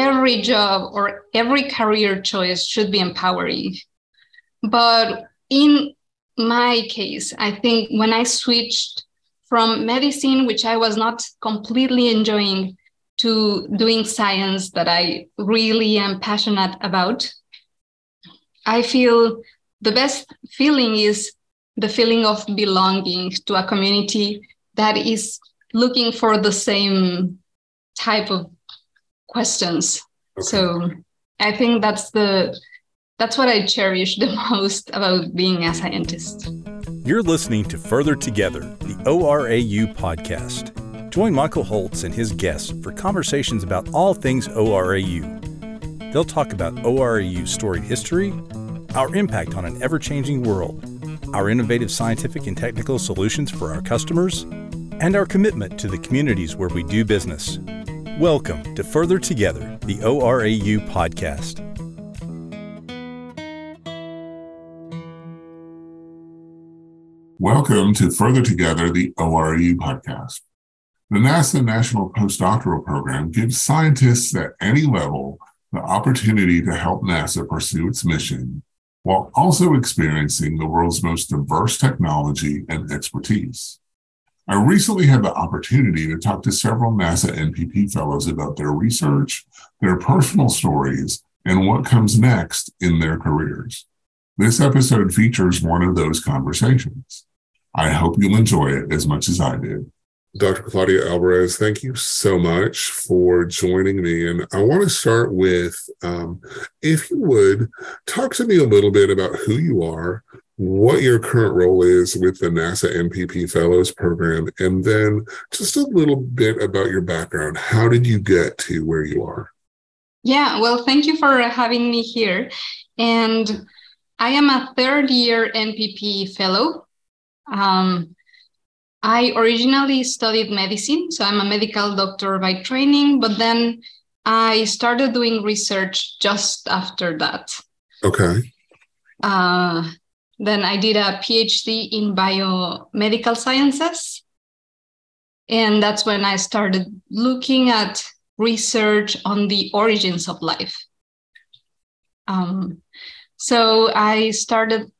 every job or every career choice should be empowering. But in my case, I think when I switched from medicine, which I was not completely enjoying, to doing science that I really am passionate about, I feel the best feeling is the feeling of belonging to a community that is looking for the same type of questions. Okay. So I think that's the that's what I cherish the most about being a scientist. You're listening to Further Together, the ORAU podcast. Join Michael Holtz and his guests for conversations about all things ORAU. They'll talk about ORAU's storied history, our impact on an ever changing world, our innovative scientific and technical solutions for our customers, and our commitment to the communities where we do business. Welcome to Further Together, the ORAU podcast. Welcome to Further Together, the ORAU podcast. The NASA National Postdoctoral Program gives scientists at any level the opportunity to help NASA pursue its mission while also experiencing the world's most diverse technology and expertise. I recently had the opportunity to talk to several NASA NPP fellows about their research, their personal stories, and what comes next in their careers. This episode features one of those conversations. I hope you'll enjoy it as much as I did. Dr. Claudia Alvarez, thank you so much for joining me. And I want to start with um, if you would talk to me a little bit about who you are, what your current role is with the NASA NPP Fellows Program, and then just a little bit about your background. How did you get to where you are? Yeah, well, thank you for having me here. And I am a third year NPP Fellow um, I originally studied medicine, so I'm a medical doctor by training, but then I started doing research just after that. Okay. Uh, then I did a PhD in biomedical sciences. And that's when I started looking at research on the origins of life. Um, so I started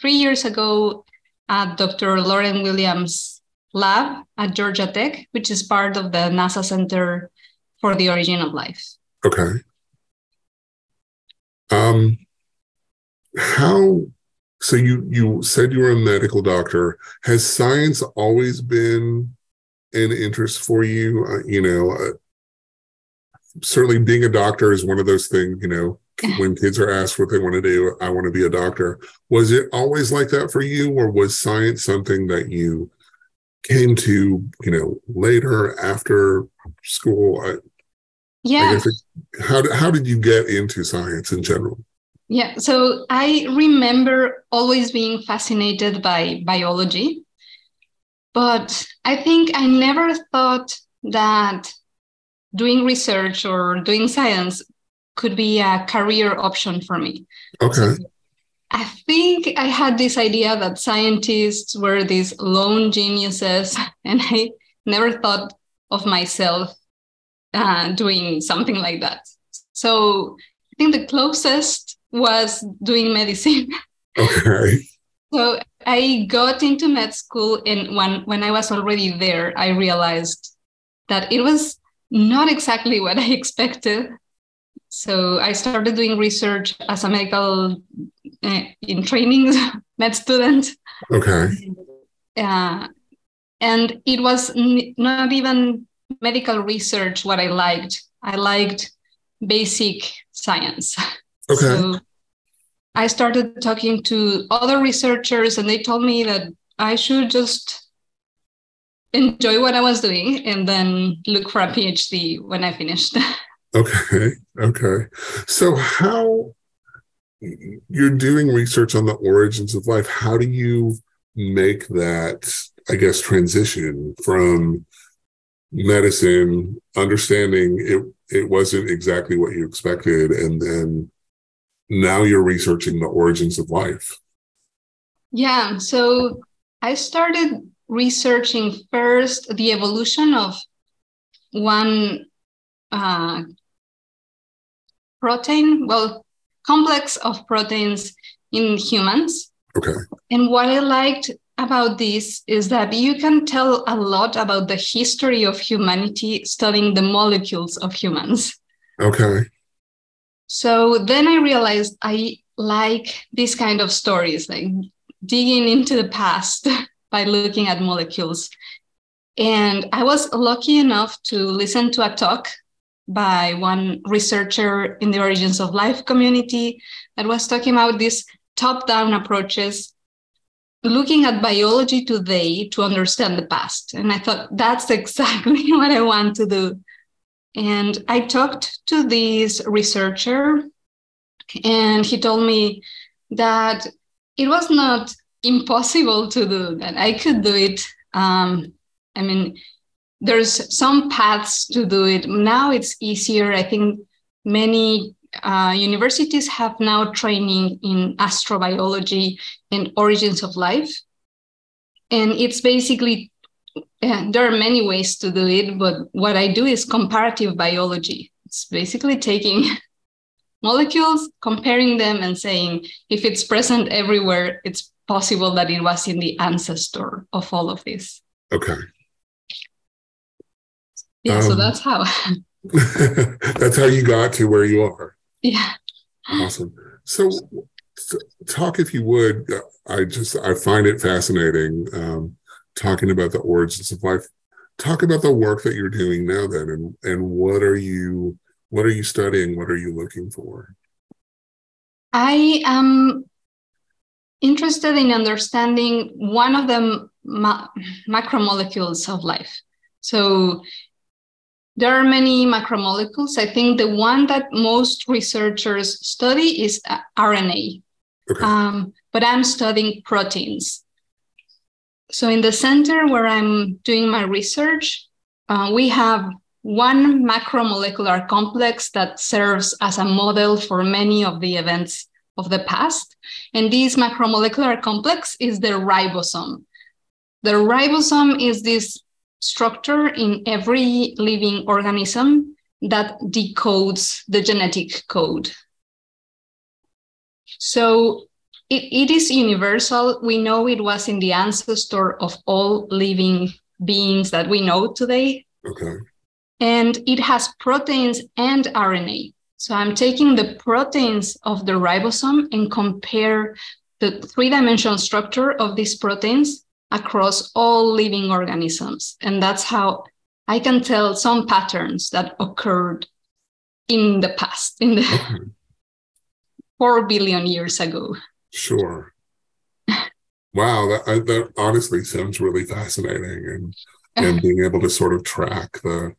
three years ago at Dr. Loren Williams' lab at Georgia Tech, which is part of the NASA Center for the Origin of Life. Okay. Um, how? So you you said you were a medical doctor. Has science always been an interest for you? Uh, you know, uh, certainly being a doctor is one of those things. You know, when kids are asked what they want to do, I want to be a doctor. Was it always like that for you, or was science something that you came to, you know, later after school? I, yeah. I how how did you get into science in general? Yeah, so I remember always being fascinated by biology, but I think I never thought that doing research or doing science could be a career option for me. Okay. So I think I had this idea that scientists were these lone geniuses, and I never thought of myself uh, doing something like that. So I think the closest was doing medicine. Okay. so I got into med school, and when when I was already there, I realized that it was not exactly what I expected. So I started doing research as a medical uh, in training med student. Okay. Uh, and it was n- not even medical research what I liked. I liked basic science. Okay. So I started talking to other researchers, and they told me that I should just enjoy what I was doing and then look for a PhD when I finished. Okay. Okay. So, how you're doing research on the origins of life, how do you make that, I guess, transition from medicine, understanding it, it wasn't exactly what you expected, and then now you're researching the origins of life? Yeah. So, I started researching first the evolution of one uh, protein, well, complex of proteins in humans. Okay. And what I liked about this is that you can tell a lot about the history of humanity studying the molecules of humans. Okay. So then I realized I like this kind of stories, like digging into the past by looking at molecules. And I was lucky enough to listen to a talk by one researcher in the origins of life community that was talking about these top down approaches looking at biology today to understand the past. And I thought that's exactly what I want to do. And I talked to this researcher, and he told me that it was not impossible to do that. I could do it. Um, I mean, there's some paths to do it. Now it's easier. I think many uh, universities have now training in astrobiology and origins of life. And it's basically, yeah, there are many ways to do it, but what I do is comparative biology. It's basically taking molecules, comparing them, and saying if it's present everywhere, it's possible that it was in the ancestor of all of this. Okay. Yeah, um, so that's how. that's how you got to where you are. Yeah. Awesome. So, talk if you would. I just I find it fascinating um, talking about the origins of life. Talk about the work that you're doing now, then, and and what are you what are you studying? What are you looking for? I am interested in understanding one of the ma- macromolecules of life. So there are many macromolecules. I think the one that most researchers study is uh, RNA. Okay. Um, but I'm studying proteins. So in the center where I'm doing my research, uh, we have one macromolecular complex that serves as a model for many of the events of the past. And this macromolecular complex is the ribosome. The ribosome is this structure in every living organism that decodes the genetic code. So it, it is universal. We know it was in the ancestor of all living beings that we know today. Okay. And it has proteins and RNA. So I'm taking the proteins of the ribosome and compare the three-dimensional structure of these proteins across all living organisms. And that's how I can tell some patterns that occurred in the past, in the okay. four billion years ago. Sure. wow, that, that honestly sounds really fascinating, and and being able to sort of track the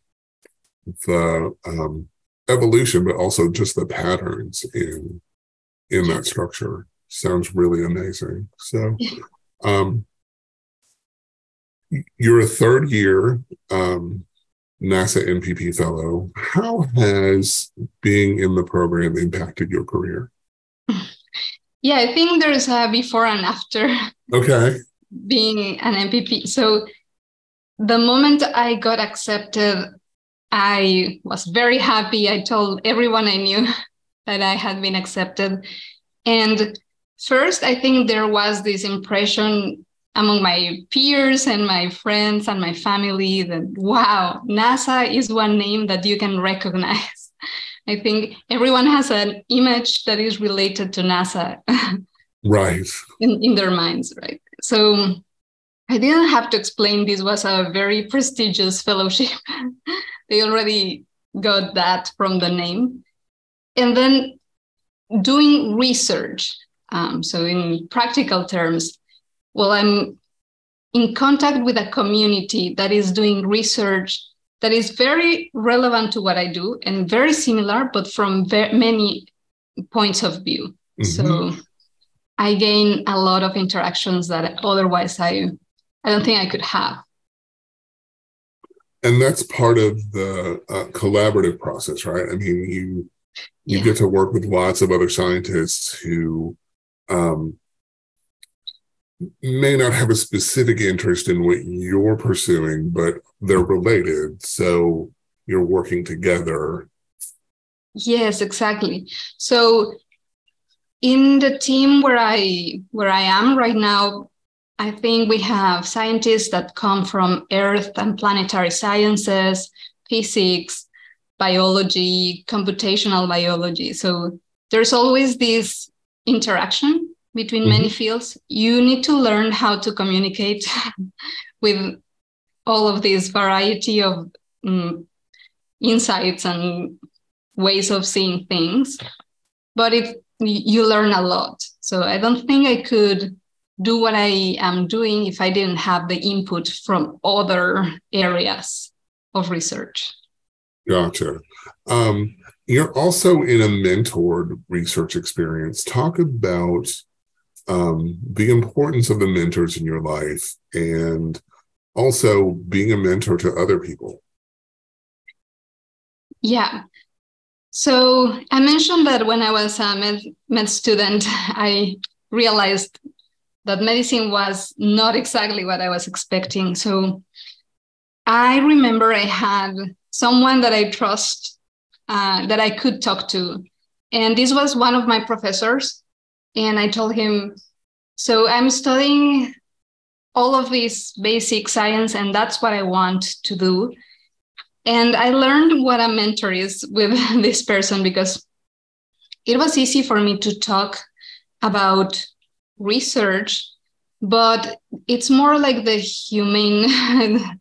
the um, evolution, but also just the patterns in in that structure sounds really amazing. So, um, you're a third year um, NASA NPP fellow. How has being in the program impacted your career? Yeah, I think there's a before and after. Okay. Being an NPP. So the moment I got accepted, I was very happy. I told everyone I knew that I had been accepted. And first, I think there was this impression among my peers and my friends and my family that wow nasa is one name that you can recognize i think everyone has an image that is related to nasa right. in, in their minds right? So i didn't have to explain this was a very prestigious fellowship. They already got that from the name. And then doing research um, so in practical terms well, I'm in contact with a community that is doing research that is very relevant to what I do and very similar, but from very many points of view. Mm-hmm. So I gain a lot of interactions that otherwise I, I don't think I could have. And that's part of the uh, collaborative process, right? I mean, you you yeah. get to work with lots of other scientists who um, may not have a specific interest in what you're pursuing, but they're related. So you're working together Yes, exactly. So in the team where I where I am right now, I think we have scientists that come from earth and planetary sciences, physics, biology, computational biology. So there's always this interaction between mm-hmm. many fields. You need to learn how to communicate with all of this variety of um, insights and ways of seeing things. But it you learn a lot. So I don't think I could do what I am doing if I didn't have the input from other areas of research. Gotcha. Um, you're also in a mentored research experience. Talk about um, the importance of the mentors in your life and also being a mentor to other people. Yeah. So I mentioned that when I was a med, med student, I realized that medicine was not exactly what I was expecting. So I remember I had someone that I trust uh, that I could talk to. And this was one of my professors. And I told him, So I'm studying all of this basic science, and that's what I want to do. And I learned what a mentor is with this person because it was easy for me to talk about research, but it's more like the human,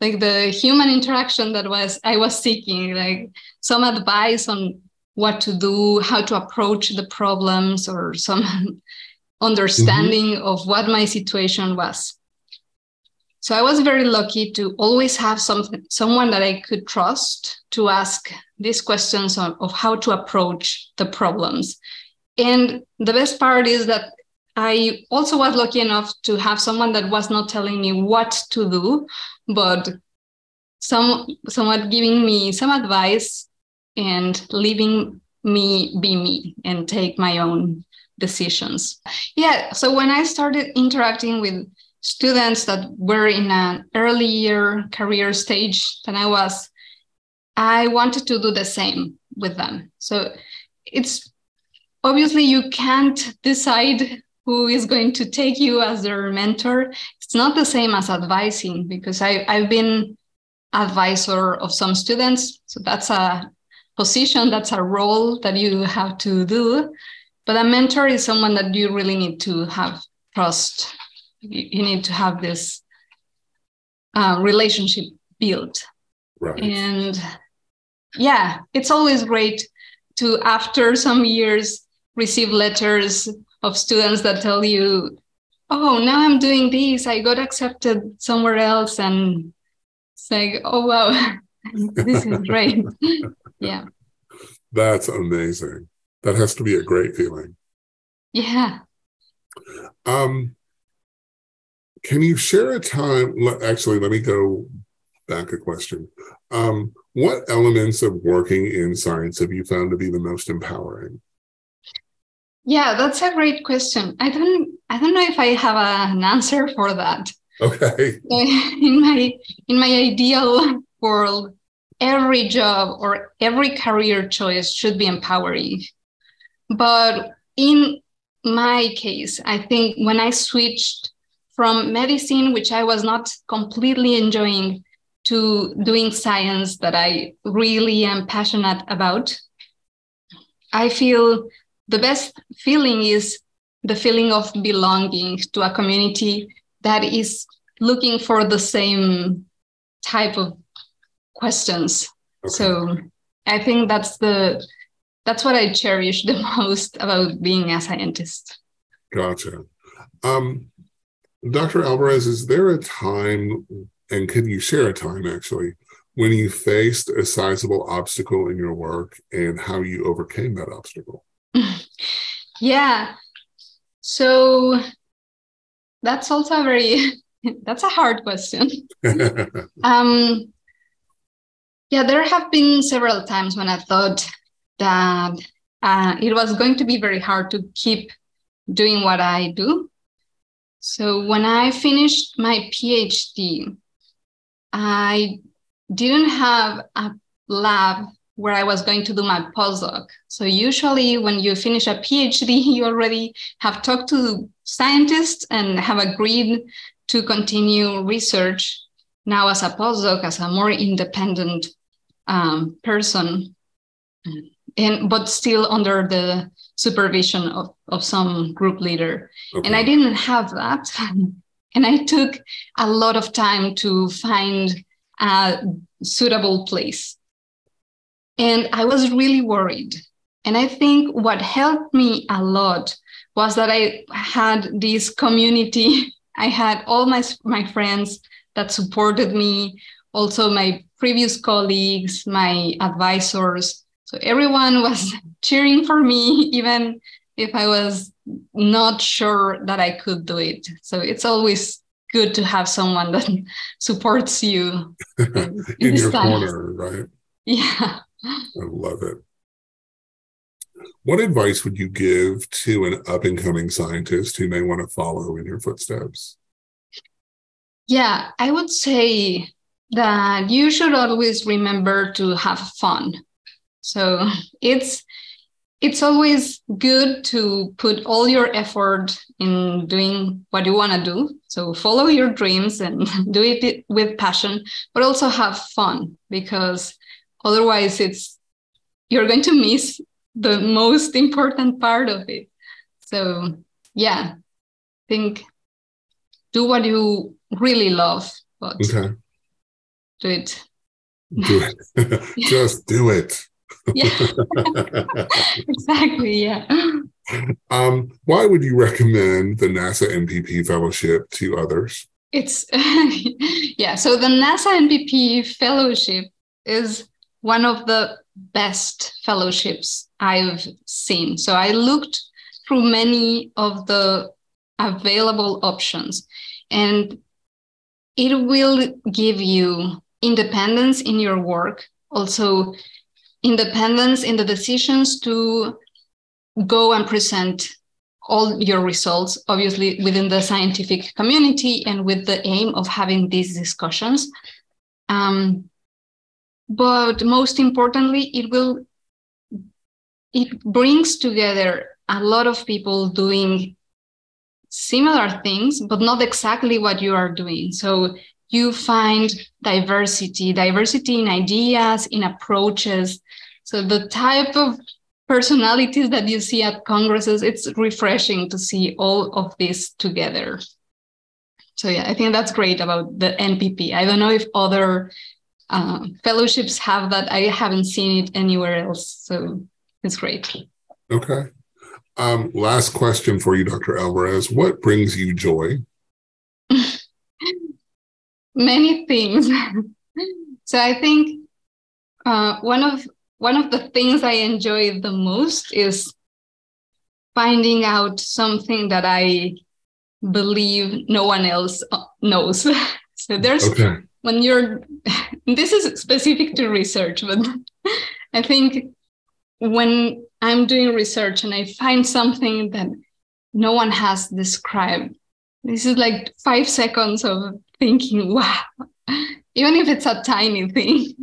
like the human interaction that was I was seeking, like some advice on what to do, how to approach the problems, or some understanding mm-hmm. of what my situation was. So I was very lucky to always have something, someone that I could trust to ask these questions of, of how to approach the problems. And the best part is that I also was lucky enough to have someone that was not telling me what to do, but some somewhat giving me some advice and leaving me be me and take my own decisions. Yeah. So when I started interacting with students that were in an earlier career stage than I was, I wanted to do the same with them. So it's obviously you can't decide who is going to take you as their mentor. It's not the same as advising because I, I've been advisor of some students. So that's a position, that's a role that you have to do. But a mentor is someone that you really need to have trust. You, need to have this uh, relationship built. Right. And yeah it's always great to after some years receive letters of students that tell you oh now i'm doing this. I got accepted somewhere else. And it's like oh wow. This is great yeah that's amazing that has to be a great feeling yeah um can you share a time? Actually, let me go back a question. Um, what elements of working in science have you found to be the most empowering? Yeah, that's a great question. I don't I don't know if I have a, an answer for that. Okay. In my in my ideal world, every job or every career choice should be empowering. But in my case, I think when I switched from medicine, which I was not completely enjoying, to doing science that I really am passionate about. I feel the best feeling is the feeling of belonging to a community that is looking for the same type of questions. Okay. So I think that's the that's what I cherish the most about being a scientist. Gotcha. Um, Dr. Alvarez, is there a time, and can you share a time actually, when you faced a sizable obstacle in your work and how you overcame that obstacle? Yeah. So that's also a very that's a hard question. um yeah, there have been several times when I thought that uh, it was going to be very hard to keep doing what I do so when I finished my PhD, I didn't have a lab where I was going to do my postdoc. So usually when you finish a PhD, you already have talked to scientists and have agreed to continue research now as a postdoc, as a more independent um, person, and but still under the supervision of, of some group leader. Okay. And I didn't have that. and I took a lot of time to find a suitable place. And I was really worried. And I think what helped me a lot was that I had this community. I had all my, my friends that supported me, also my previous colleagues, my advisors. So everyone was cheering for me, even if I was not sure that I could do it. So it's always good to have someone that supports you in, in your corner, right? Yeah. I love it. What advice would you give to an up and coming scientist who may want to follow in your footsteps? Yeah, I would say that you should always remember to have fun. So it's it's always good to put all your effort in doing what you want to do. So follow your dreams and do it with passion, but also have fun because otherwise it's you're going to miss the most important part of it. So yeah, think do what you really love, but okay. Do it. Do it. Just do it. Yeah. Exactly yeah. Um, why would you recommend the nasa npp fellowship to others? It's yeah so the nasa npp fellowship is one of the best fellowships i've seen. So i looked through many of the available options and it will give you independence in your work also independence in the decisions to go and present all your results, obviously within the scientific community and with the aim of having these discussions. Um, but most importantly, it will it brings together a lot of people doing similar things, but not exactly what you are doing. So you find diversity, diversity in ideas, in approaches. So the type of personalities that you see at congresses, it's refreshing to see all of this together. So yeah, I think that's great about the NPP. I don't know if other uh, fellowships have that. I haven't seen it anywhere else. So it's great. Okay. Um, last question for you, Dr. Alvarez. What brings you joy? Many things. so I think uh, one of one of the things I enjoy the most is finding out something that I believe no one else uh, knows. so there's okay. when you're this is specific to research, but I think when I'm doing research and I find something that no one has described, this is like five seconds of thinking, wow, even if it's a tiny thing.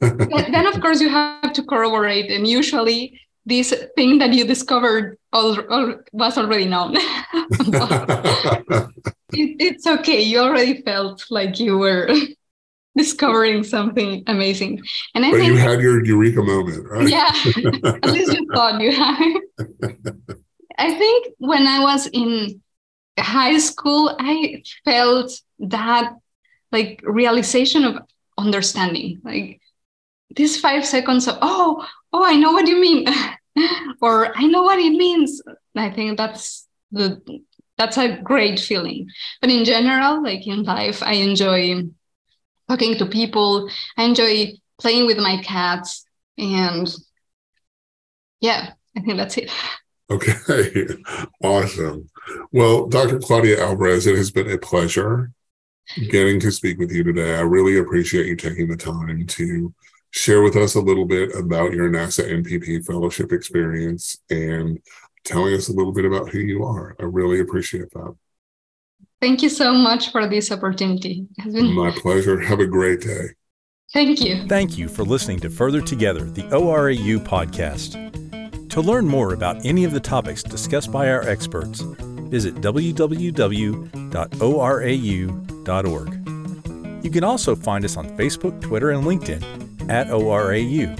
then, of course, you have to corroborate. And usually, this thing that you discovered all, all, was already known. it, it's okay. You already felt like you were discovering something amazing. And I but think, you had your eureka moment, right? Yeah, at least you thought you had. I think when I was in high school, I felt that like realization of understanding, like these five seconds of, oh, oh, I know what you mean, or I know what it means. I think that's the that's a great feeling. But in general, like in life, I enjoy talking to people. I enjoy playing with my cats, and yeah, I think that's it. Okay, awesome. Well, Dr. Claudia Alvarez, it has been a pleasure getting to speak with you today. I really appreciate you taking the time to share with us a little bit about your NASA NPP fellowship experience and telling us a little bit about who you are. I really appreciate that. Thank you so much for this opportunity. Been- My pleasure. Have a great day. Thank you. Thank you for listening to Further Together, the ORAU podcast. To learn more about any of the topics discussed by our experts, visit www.orau.org. You can also find us on Facebook, Twitter, and LinkedIn at ORAU,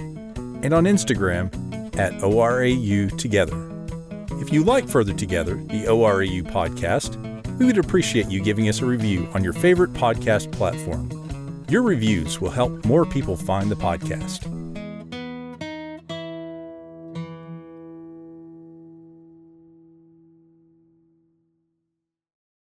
and on Instagram at ORAU Together. If you like Further Together, the ORAU podcast, we would appreciate you giving us a review on your favorite podcast platform. Your reviews will help more people find the podcast.